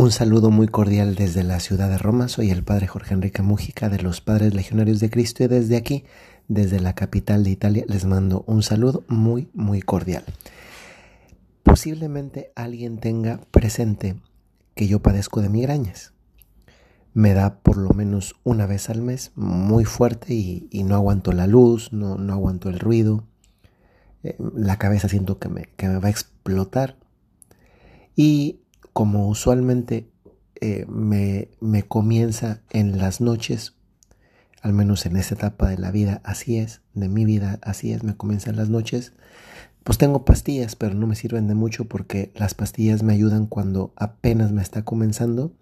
Un saludo muy cordial desde la ciudad de Roma. Soy el padre Jorge Enrique Mújica de los Padres Legionarios de Cristo y desde aquí, desde la capital de Italia, les mando un saludo muy, muy cordial. Posiblemente alguien tenga presente que yo padezco de migrañas. Me da por lo menos una vez al mes muy fuerte y, no aguanto la luz, no, aguanto el ruido. Eh, la cabeza siento que me va a explotar. Y como usualmente eh, me, me comienza en las noches, al menos en esta etapa de la vida, así es, de mi vida, así es, me comienza en las noches, pues tengo pastillas, pero no me sirven de mucho porque las pastillas me ayudan cuando apenas me está comenzando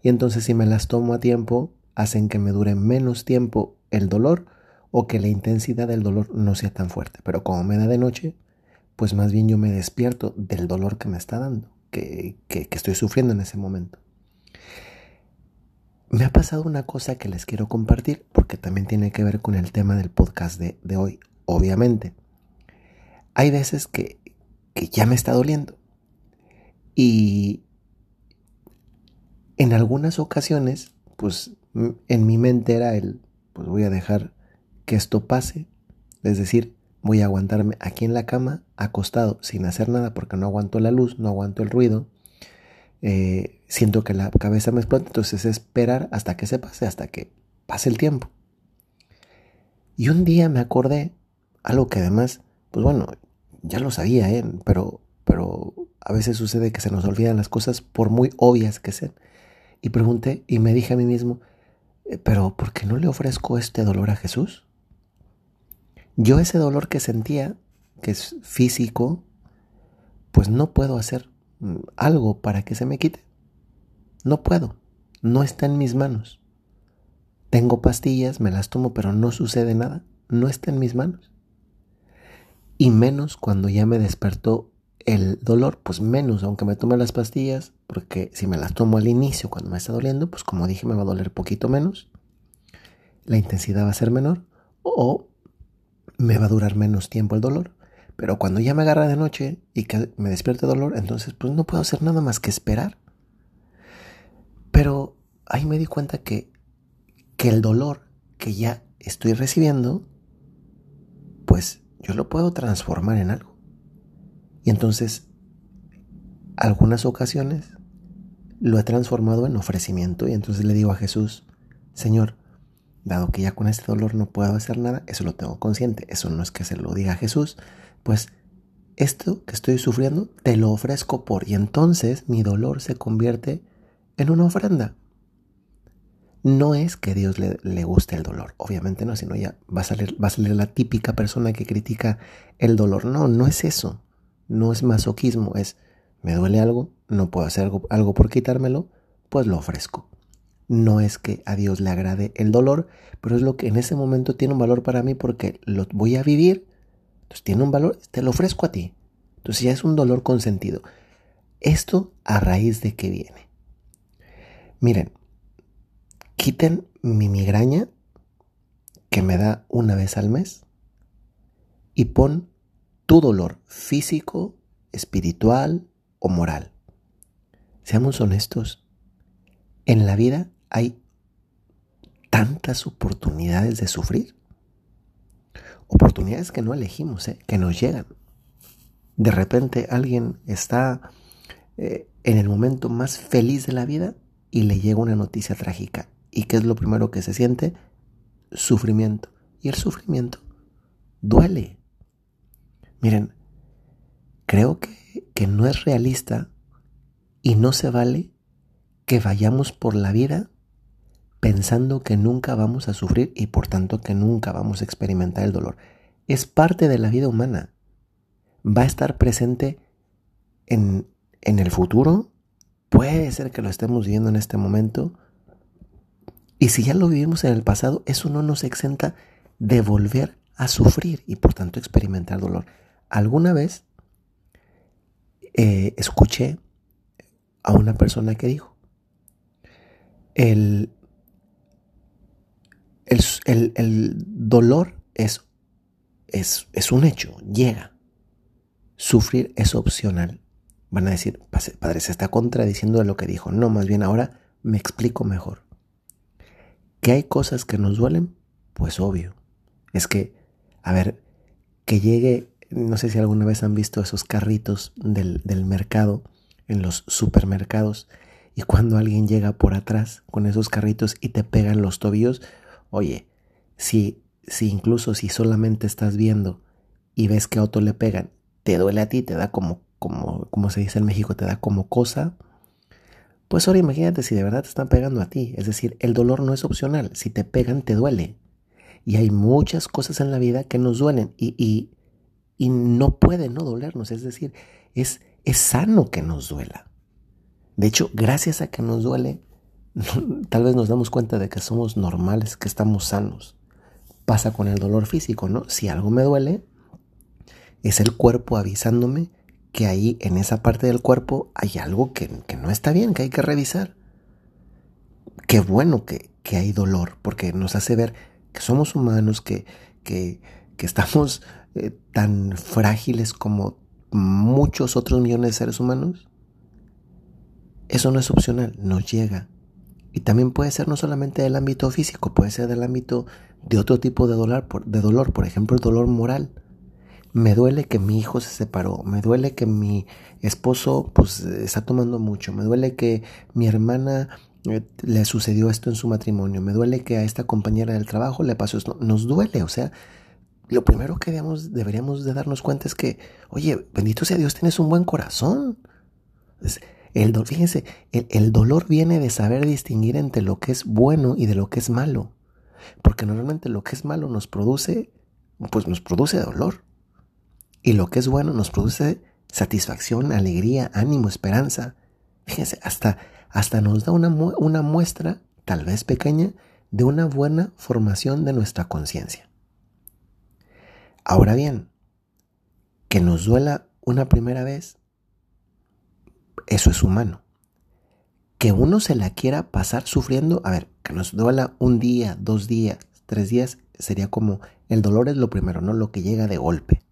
y entonces si me las tomo a tiempo, hacen que me dure menos tiempo el dolor o que la intensidad del dolor no sea tan fuerte. Pero como me da de noche, pues más bien yo me despierto del dolor que me está dando que, estoy sufriendo en ese momento. Me ha pasado una cosa que les quiero compartir porque también tiene que ver con el tema del podcast de, hoy, obviamente. Hay veces que, que, ya me está doliendo y en algunas ocasiones, pues en mi mente era el, pues voy a dejar que esto pase, es decir, voy a aguantarme aquí en la cama, acostado, sin hacer nada porque no aguanto la luz, no aguanto el ruido. Eh, siento que la cabeza me explota, entonces es esperar hasta que se pase, hasta que pase el tiempo. Y un día me acordé, algo que además, pues bueno, ya lo sabía, ¿eh? pero, pero a veces sucede que se nos olvidan las cosas por muy obvias que sean. Y pregunté y me dije a mí mismo, eh, pero ¿por qué no le ofrezco este dolor a Jesús? Yo ese dolor que sentía, que es físico, pues no puedo hacer mm, algo para que se me quite. No puedo. No está en mis manos. Tengo pastillas, me las tomo, pero no sucede nada. No está en mis manos. Y menos cuando ya me despertó el dolor, pues menos, aunque me tome las pastillas, porque si me las tomo al inicio, cuando me está doliendo, pues como dije, me va a doler poquito menos. La intensidad va a ser menor. O me va a durar menos tiempo el dolor. Pero cuando ya me agarra de noche y que me despierte dolor, entonces pues no puedo hacer nada más que esperar. Pero ahí me di cuenta que, que el dolor que ya estoy recibiendo, pues yo lo puedo transformar en algo. Y entonces, algunas ocasiones lo he transformado en ofrecimiento y entonces le digo a Jesús, Señor, dado que ya con este dolor no puedo hacer nada, eso lo tengo consciente, eso no es que se lo diga Jesús, pues esto que estoy sufriendo te lo ofrezco por y entonces mi dolor se convierte en una ofrenda. No es que Dios le, le, guste el dolor, obviamente no, sino ya va a, salir, va a salir la típica persona que critica el dolor. No, no es eso, no es masoquismo, es me duele algo, no puedo hacer algo, algo por quitármelo, pues lo ofrezco. No es que a Dios le agrade el dolor, pero es lo que en ese momento tiene un valor para mí porque lo voy a vivir. Entonces tiene un valor, te lo ofrezco a ti. Entonces ya es un dolor consentido. Esto a raíz de qué viene. Miren, quiten mi migraña que me da una vez al mes y pon tu dolor físico, espiritual o moral. Seamos honestos. En la vida hay tantas oportunidades de sufrir. Oportunidades que no elegimos, ¿eh? que nos llegan. De repente alguien está eh, en el momento más feliz de la vida y le llega una noticia trágica. ¿Y qué es lo primero que se siente? Sufrimiento. Y el sufrimiento duele. Miren, creo que, que no es realista y no se vale que vayamos por la vida pensando que nunca vamos a sufrir y por tanto que nunca vamos a experimentar el dolor. Es parte de la vida humana. Va a estar presente en, en el futuro. Puede ser que lo estemos viviendo en este momento. Y si ya lo vivimos en el pasado, eso no nos exenta de volver a sufrir y por tanto experimentar dolor. Alguna vez eh, escuché a una persona que dijo, el, el, dolor es, es, es un hecho, llega. Sufrir es opcional. Van a decir, padre, se está contradiciendo de lo que dijo. No, más bien ahora me explico mejor. ¿Que hay cosas que nos duelen? Pues obvio. Es que, a ver, que llegue, no sé si alguna vez han visto esos carritos del, del mercado, en los supermercados, y cuando alguien llega por atrás con esos carritos y te pegan los tobillos, oye, si, si incluso si solamente estás viendo y ves que a otro le pegan, te duele a ti, te da como, como, como se dice en México, te da como cosa, pues ahora imagínate si de verdad te están pegando a ti. Es decir, el dolor no es opcional. Si te pegan, te duele. Y hay muchas cosas en la vida que nos duelen y, y, y no puede no dolernos. Es decir, es, es sano que nos duela. De hecho, gracias a que nos duele, tal vez nos damos cuenta de que somos normales, que estamos sanos. Pasa con el dolor físico, ¿no? Si algo me duele, es el cuerpo avisándome que ahí en esa parte del cuerpo hay algo que, no está bien, que hay que revisar. Qué bueno que, hay dolor, porque nos hace ver que somos humanos, que, que, estamos eh, tan frágiles como muchos otros millones de seres humanos eso no es opcional, nos llega. Y también puede ser no solamente del ámbito físico, puede ser del ámbito de otro tipo de dolor, de dolor, por ejemplo el dolor moral. Me duele que mi hijo se separó, me duele que mi esposo pues está tomando mucho, me duele que mi hermana eh, le sucedió esto en su matrimonio, me duele que a esta compañera del trabajo le pasó esto, nos duele, o sea, lo primero que deberíamos, deberíamos de darnos cuenta es que, oye, bendito sea Dios, tienes un buen corazón. El, fíjense, el, dolor viene de saber distinguir entre lo que es bueno y de lo que es malo. Porque normalmente lo que es malo nos produce, pues nos produce dolor. Y lo que es bueno nos produce satisfacción, alegría, ánimo, esperanza. Fíjense, hasta, hasta nos da una, una muestra, tal vez pequeña, de una buena formación de nuestra conciencia. Ahora bien, que nos duela una primera vez eso es humano. Que uno se la quiera pasar sufriendo, a ver, que nos duela un día, dos días, tres días, sería como el dolor es lo primero, no lo que llega de golpe.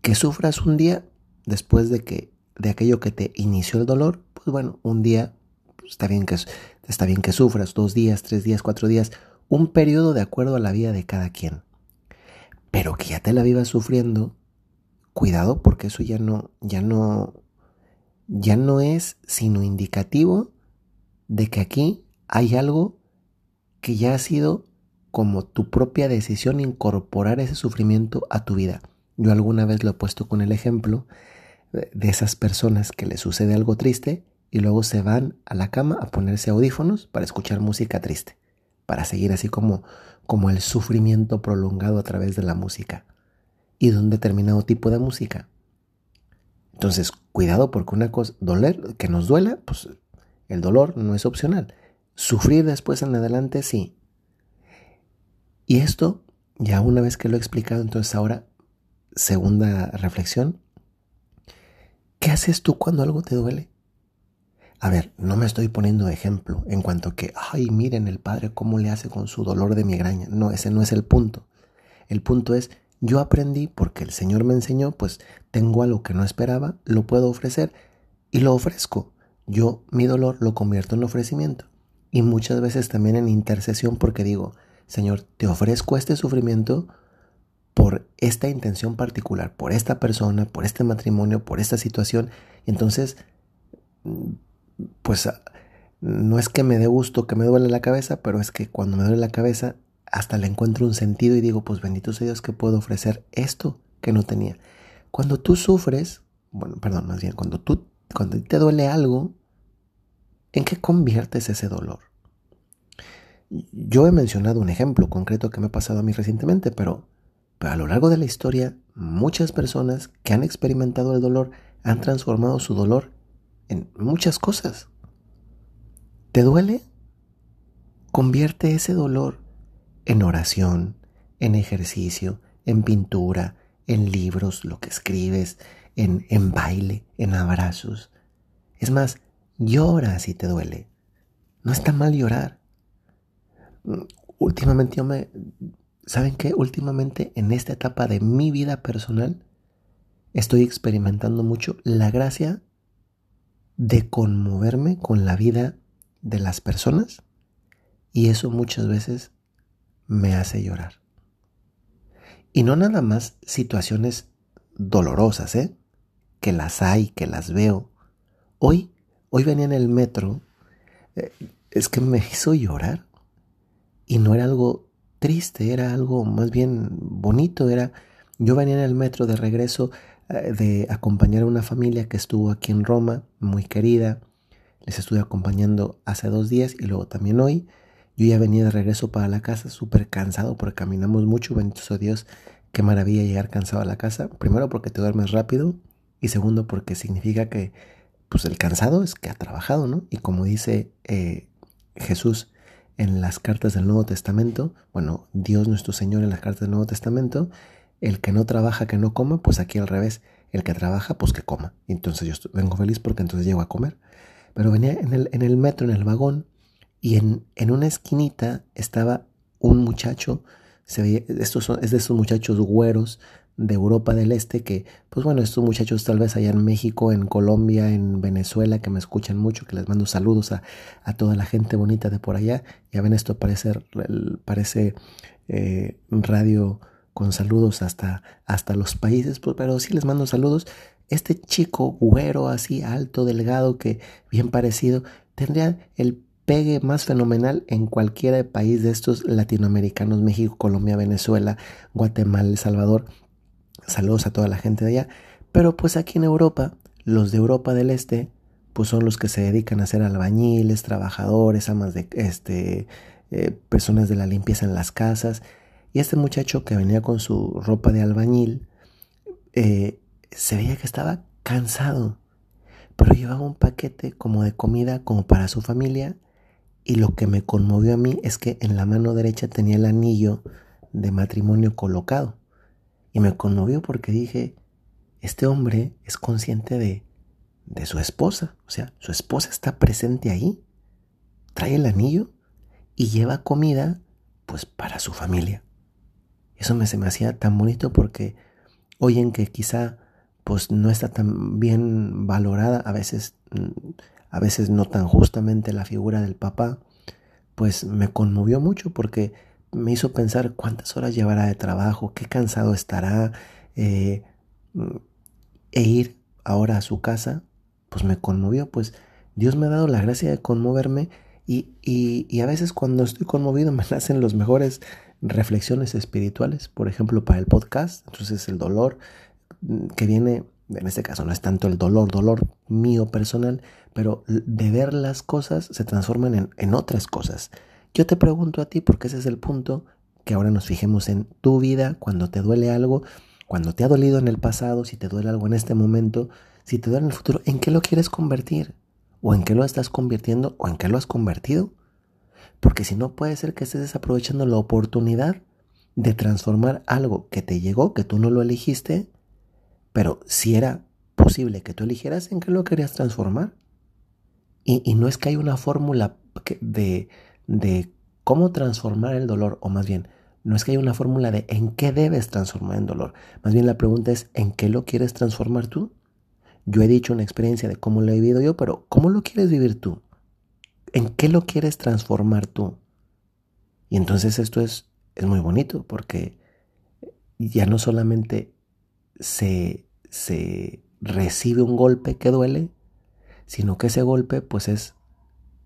Que sufras un día después de que de aquello que te inició el dolor, pues bueno, un día pues está bien que está bien que sufras, dos días, tres días, cuatro días, un periodo de acuerdo a la vida de cada quien. Pero que ya te la vivas sufriendo, cuidado porque eso ya no ya no ya no es sino indicativo de que aquí hay algo que ya ha sido como tu propia decisión incorporar ese sufrimiento a tu vida. Yo alguna vez lo he puesto con el ejemplo de esas personas que les sucede algo triste y luego se van a la cama a ponerse audífonos para escuchar música triste, para seguir así como, como el sufrimiento prolongado a través de la música y de un determinado tipo de música. Entonces, cuidado porque una cosa, doler, que nos duela, pues el dolor no es opcional. Sufrir después en adelante, sí. Y esto, ya una vez que lo he explicado, entonces ahora, segunda reflexión, ¿qué haces tú cuando algo te duele? A ver, no me estoy poniendo ejemplo en cuanto que, ay, miren el padre cómo le hace con su dolor de migraña. No, ese no es el punto. El punto es, yo aprendí porque el Señor me enseñó, pues tengo algo que no esperaba, lo puedo ofrecer y lo ofrezco. Yo mi dolor lo convierto en ofrecimiento. Y muchas veces también en intercesión porque digo, Señor, te ofrezco este sufrimiento por esta intención particular, por esta persona, por este matrimonio, por esta situación. Y entonces, pues no es que me dé gusto que me duele la cabeza, pero es que cuando me duele la cabeza hasta le encuentro un sentido y digo, pues bendito sea Dios que puedo ofrecer esto que no tenía. Cuando tú sufres, bueno, perdón, más bien, cuando tú, cuando te duele algo, ¿en qué conviertes ese dolor? Yo he mencionado un ejemplo concreto que me ha pasado a mí recientemente, pero, pero a lo largo de la historia, muchas personas que han experimentado el dolor han transformado su dolor en muchas cosas. ¿Te duele? Convierte ese dolor en oración, en ejercicio, en pintura, en libros, lo que escribes, en, en baile, en abrazos. Es más, llora si te duele. No está mal llorar. Últimamente yo me... ¿Saben qué? Últimamente en esta etapa de mi vida personal estoy experimentando mucho la gracia de conmoverme con la vida de las personas y eso muchas veces me hace llorar. Y no nada más situaciones dolorosas, ¿eh? Que las hay, que las veo. Hoy, hoy venía en el metro, eh, es que me hizo llorar. Y no era algo triste, era algo más bien bonito, era... Yo venía en el metro de regreso eh, de acompañar a una familia que estuvo aquí en Roma, muy querida. Les estuve acompañando hace dos días y luego también hoy. Yo ya venía de regreso para la casa súper cansado porque caminamos mucho, bendito sea Dios, qué maravilla llegar cansado a la casa. Primero porque te duermes rápido y segundo porque significa que pues el cansado es que ha trabajado, ¿no? Y como dice eh, Jesús en las cartas del Nuevo Testamento, bueno, Dios nuestro Señor en las cartas del Nuevo Testamento, el que no trabaja que no coma, pues aquí al revés, el que trabaja pues que coma. Entonces yo vengo feliz porque entonces llego a comer. Pero venía en el, en el metro, en el vagón, y en, en una esquinita estaba un muchacho, se veía, estos son, es de esos muchachos güeros de Europa del Este que, pues bueno, estos muchachos tal vez allá en México, en Colombia, en Venezuela, que me escuchan mucho, que les mando saludos a, a toda la gente bonita de por allá. Ya ven, esto parece, parece eh, radio con saludos hasta, hasta los países, pues, pero sí les mando saludos. Este chico güero así, alto, delgado, que bien parecido, tendría el pegue más fenomenal en cualquier país de estos latinoamericanos, México, Colombia, Venezuela, Guatemala, El Salvador. Saludos a toda la gente de allá. Pero pues aquí en Europa, los de Europa del Este, pues son los que se dedican a ser albañiles, trabajadores, amas de este, eh, personas de la limpieza en las casas. Y este muchacho que venía con su ropa de albañil, eh, se veía que estaba cansado, pero llevaba un paquete como de comida como para su familia y lo que me conmovió a mí es que en la mano derecha tenía el anillo de matrimonio colocado. Y me conmovió porque dije, este hombre es consciente de, de su esposa. O sea, su esposa está presente ahí. Trae el anillo y lleva comida pues para su familia. Eso me, se me hacía tan bonito porque oyen que quizá pues no está tan bien valorada a veces mm, a veces no tan justamente la figura del papá, pues me conmovió mucho porque me hizo pensar cuántas horas llevará de trabajo, qué cansado estará, eh, e ir ahora a su casa, pues me conmovió, pues Dios me ha dado la gracia de conmoverme y, y, y a veces cuando estoy conmovido me nacen los mejores reflexiones espirituales, por ejemplo para el podcast, entonces el dolor mm, que viene en este caso no es tanto el dolor, dolor mío personal, pero de ver las cosas se transforman en, otras cosas. Yo te pregunto a ti, porque ese es el punto, que ahora nos fijemos en tu vida, cuando te duele algo, cuando te ha dolido en el pasado, si te duele algo en este momento, si te duele en el futuro, ¿en qué lo quieres convertir? ¿O en qué lo estás convirtiendo? ¿O en qué lo has convertido? Porque si no puede ser que estés desaprovechando la oportunidad de transformar algo que te llegó, que tú no lo elegiste, pero si era posible que tú eligieras en qué lo querías transformar. Y, no es que hay una fórmula de, de cómo transformar el dolor, o más bien, no es que hay una fórmula de en qué debes transformar el dolor. Más bien la pregunta es en qué lo quieres transformar tú. Yo he dicho una experiencia de cómo lo he vivido yo, pero ¿cómo lo quieres vivir tú? ¿En qué lo quieres transformar tú? Y entonces esto es, es muy bonito porque ya no solamente se, se recibe un golpe que duele, sino que ese golpe pues es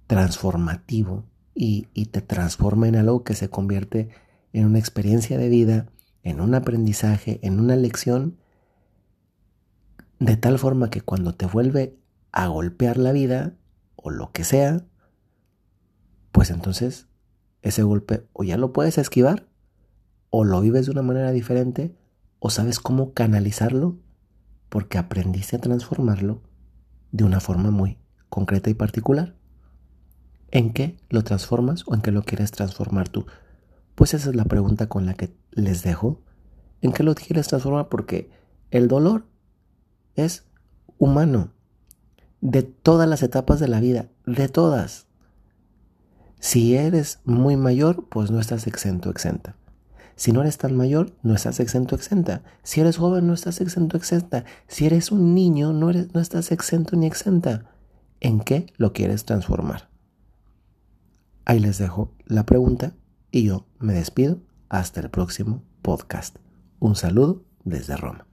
transformativo y, y te transforma en algo que se convierte en una experiencia de vida, en un aprendizaje, en una lección, de tal forma que cuando te vuelve a golpear la vida o lo que sea, pues entonces ese golpe o ya lo puedes esquivar o lo vives de una manera diferente o sabes cómo canalizarlo porque aprendiste a transformarlo de una forma muy concreta y particular. ¿En qué lo transformas o en qué lo quieres transformar tú? Pues esa es la pregunta con la que les dejo. ¿En qué lo quieres transformar? Porque el dolor es humano, de todas las etapas de la vida, de todas. Si eres muy mayor, pues no estás exento, exenta. Si no eres tan mayor, no estás exento exenta. Si eres joven, no estás exento exenta. Si eres un niño, no, eres, no estás exento ni exenta. ¿En qué lo quieres transformar? Ahí les dejo la pregunta y yo me despido hasta el próximo podcast. Un saludo desde Roma.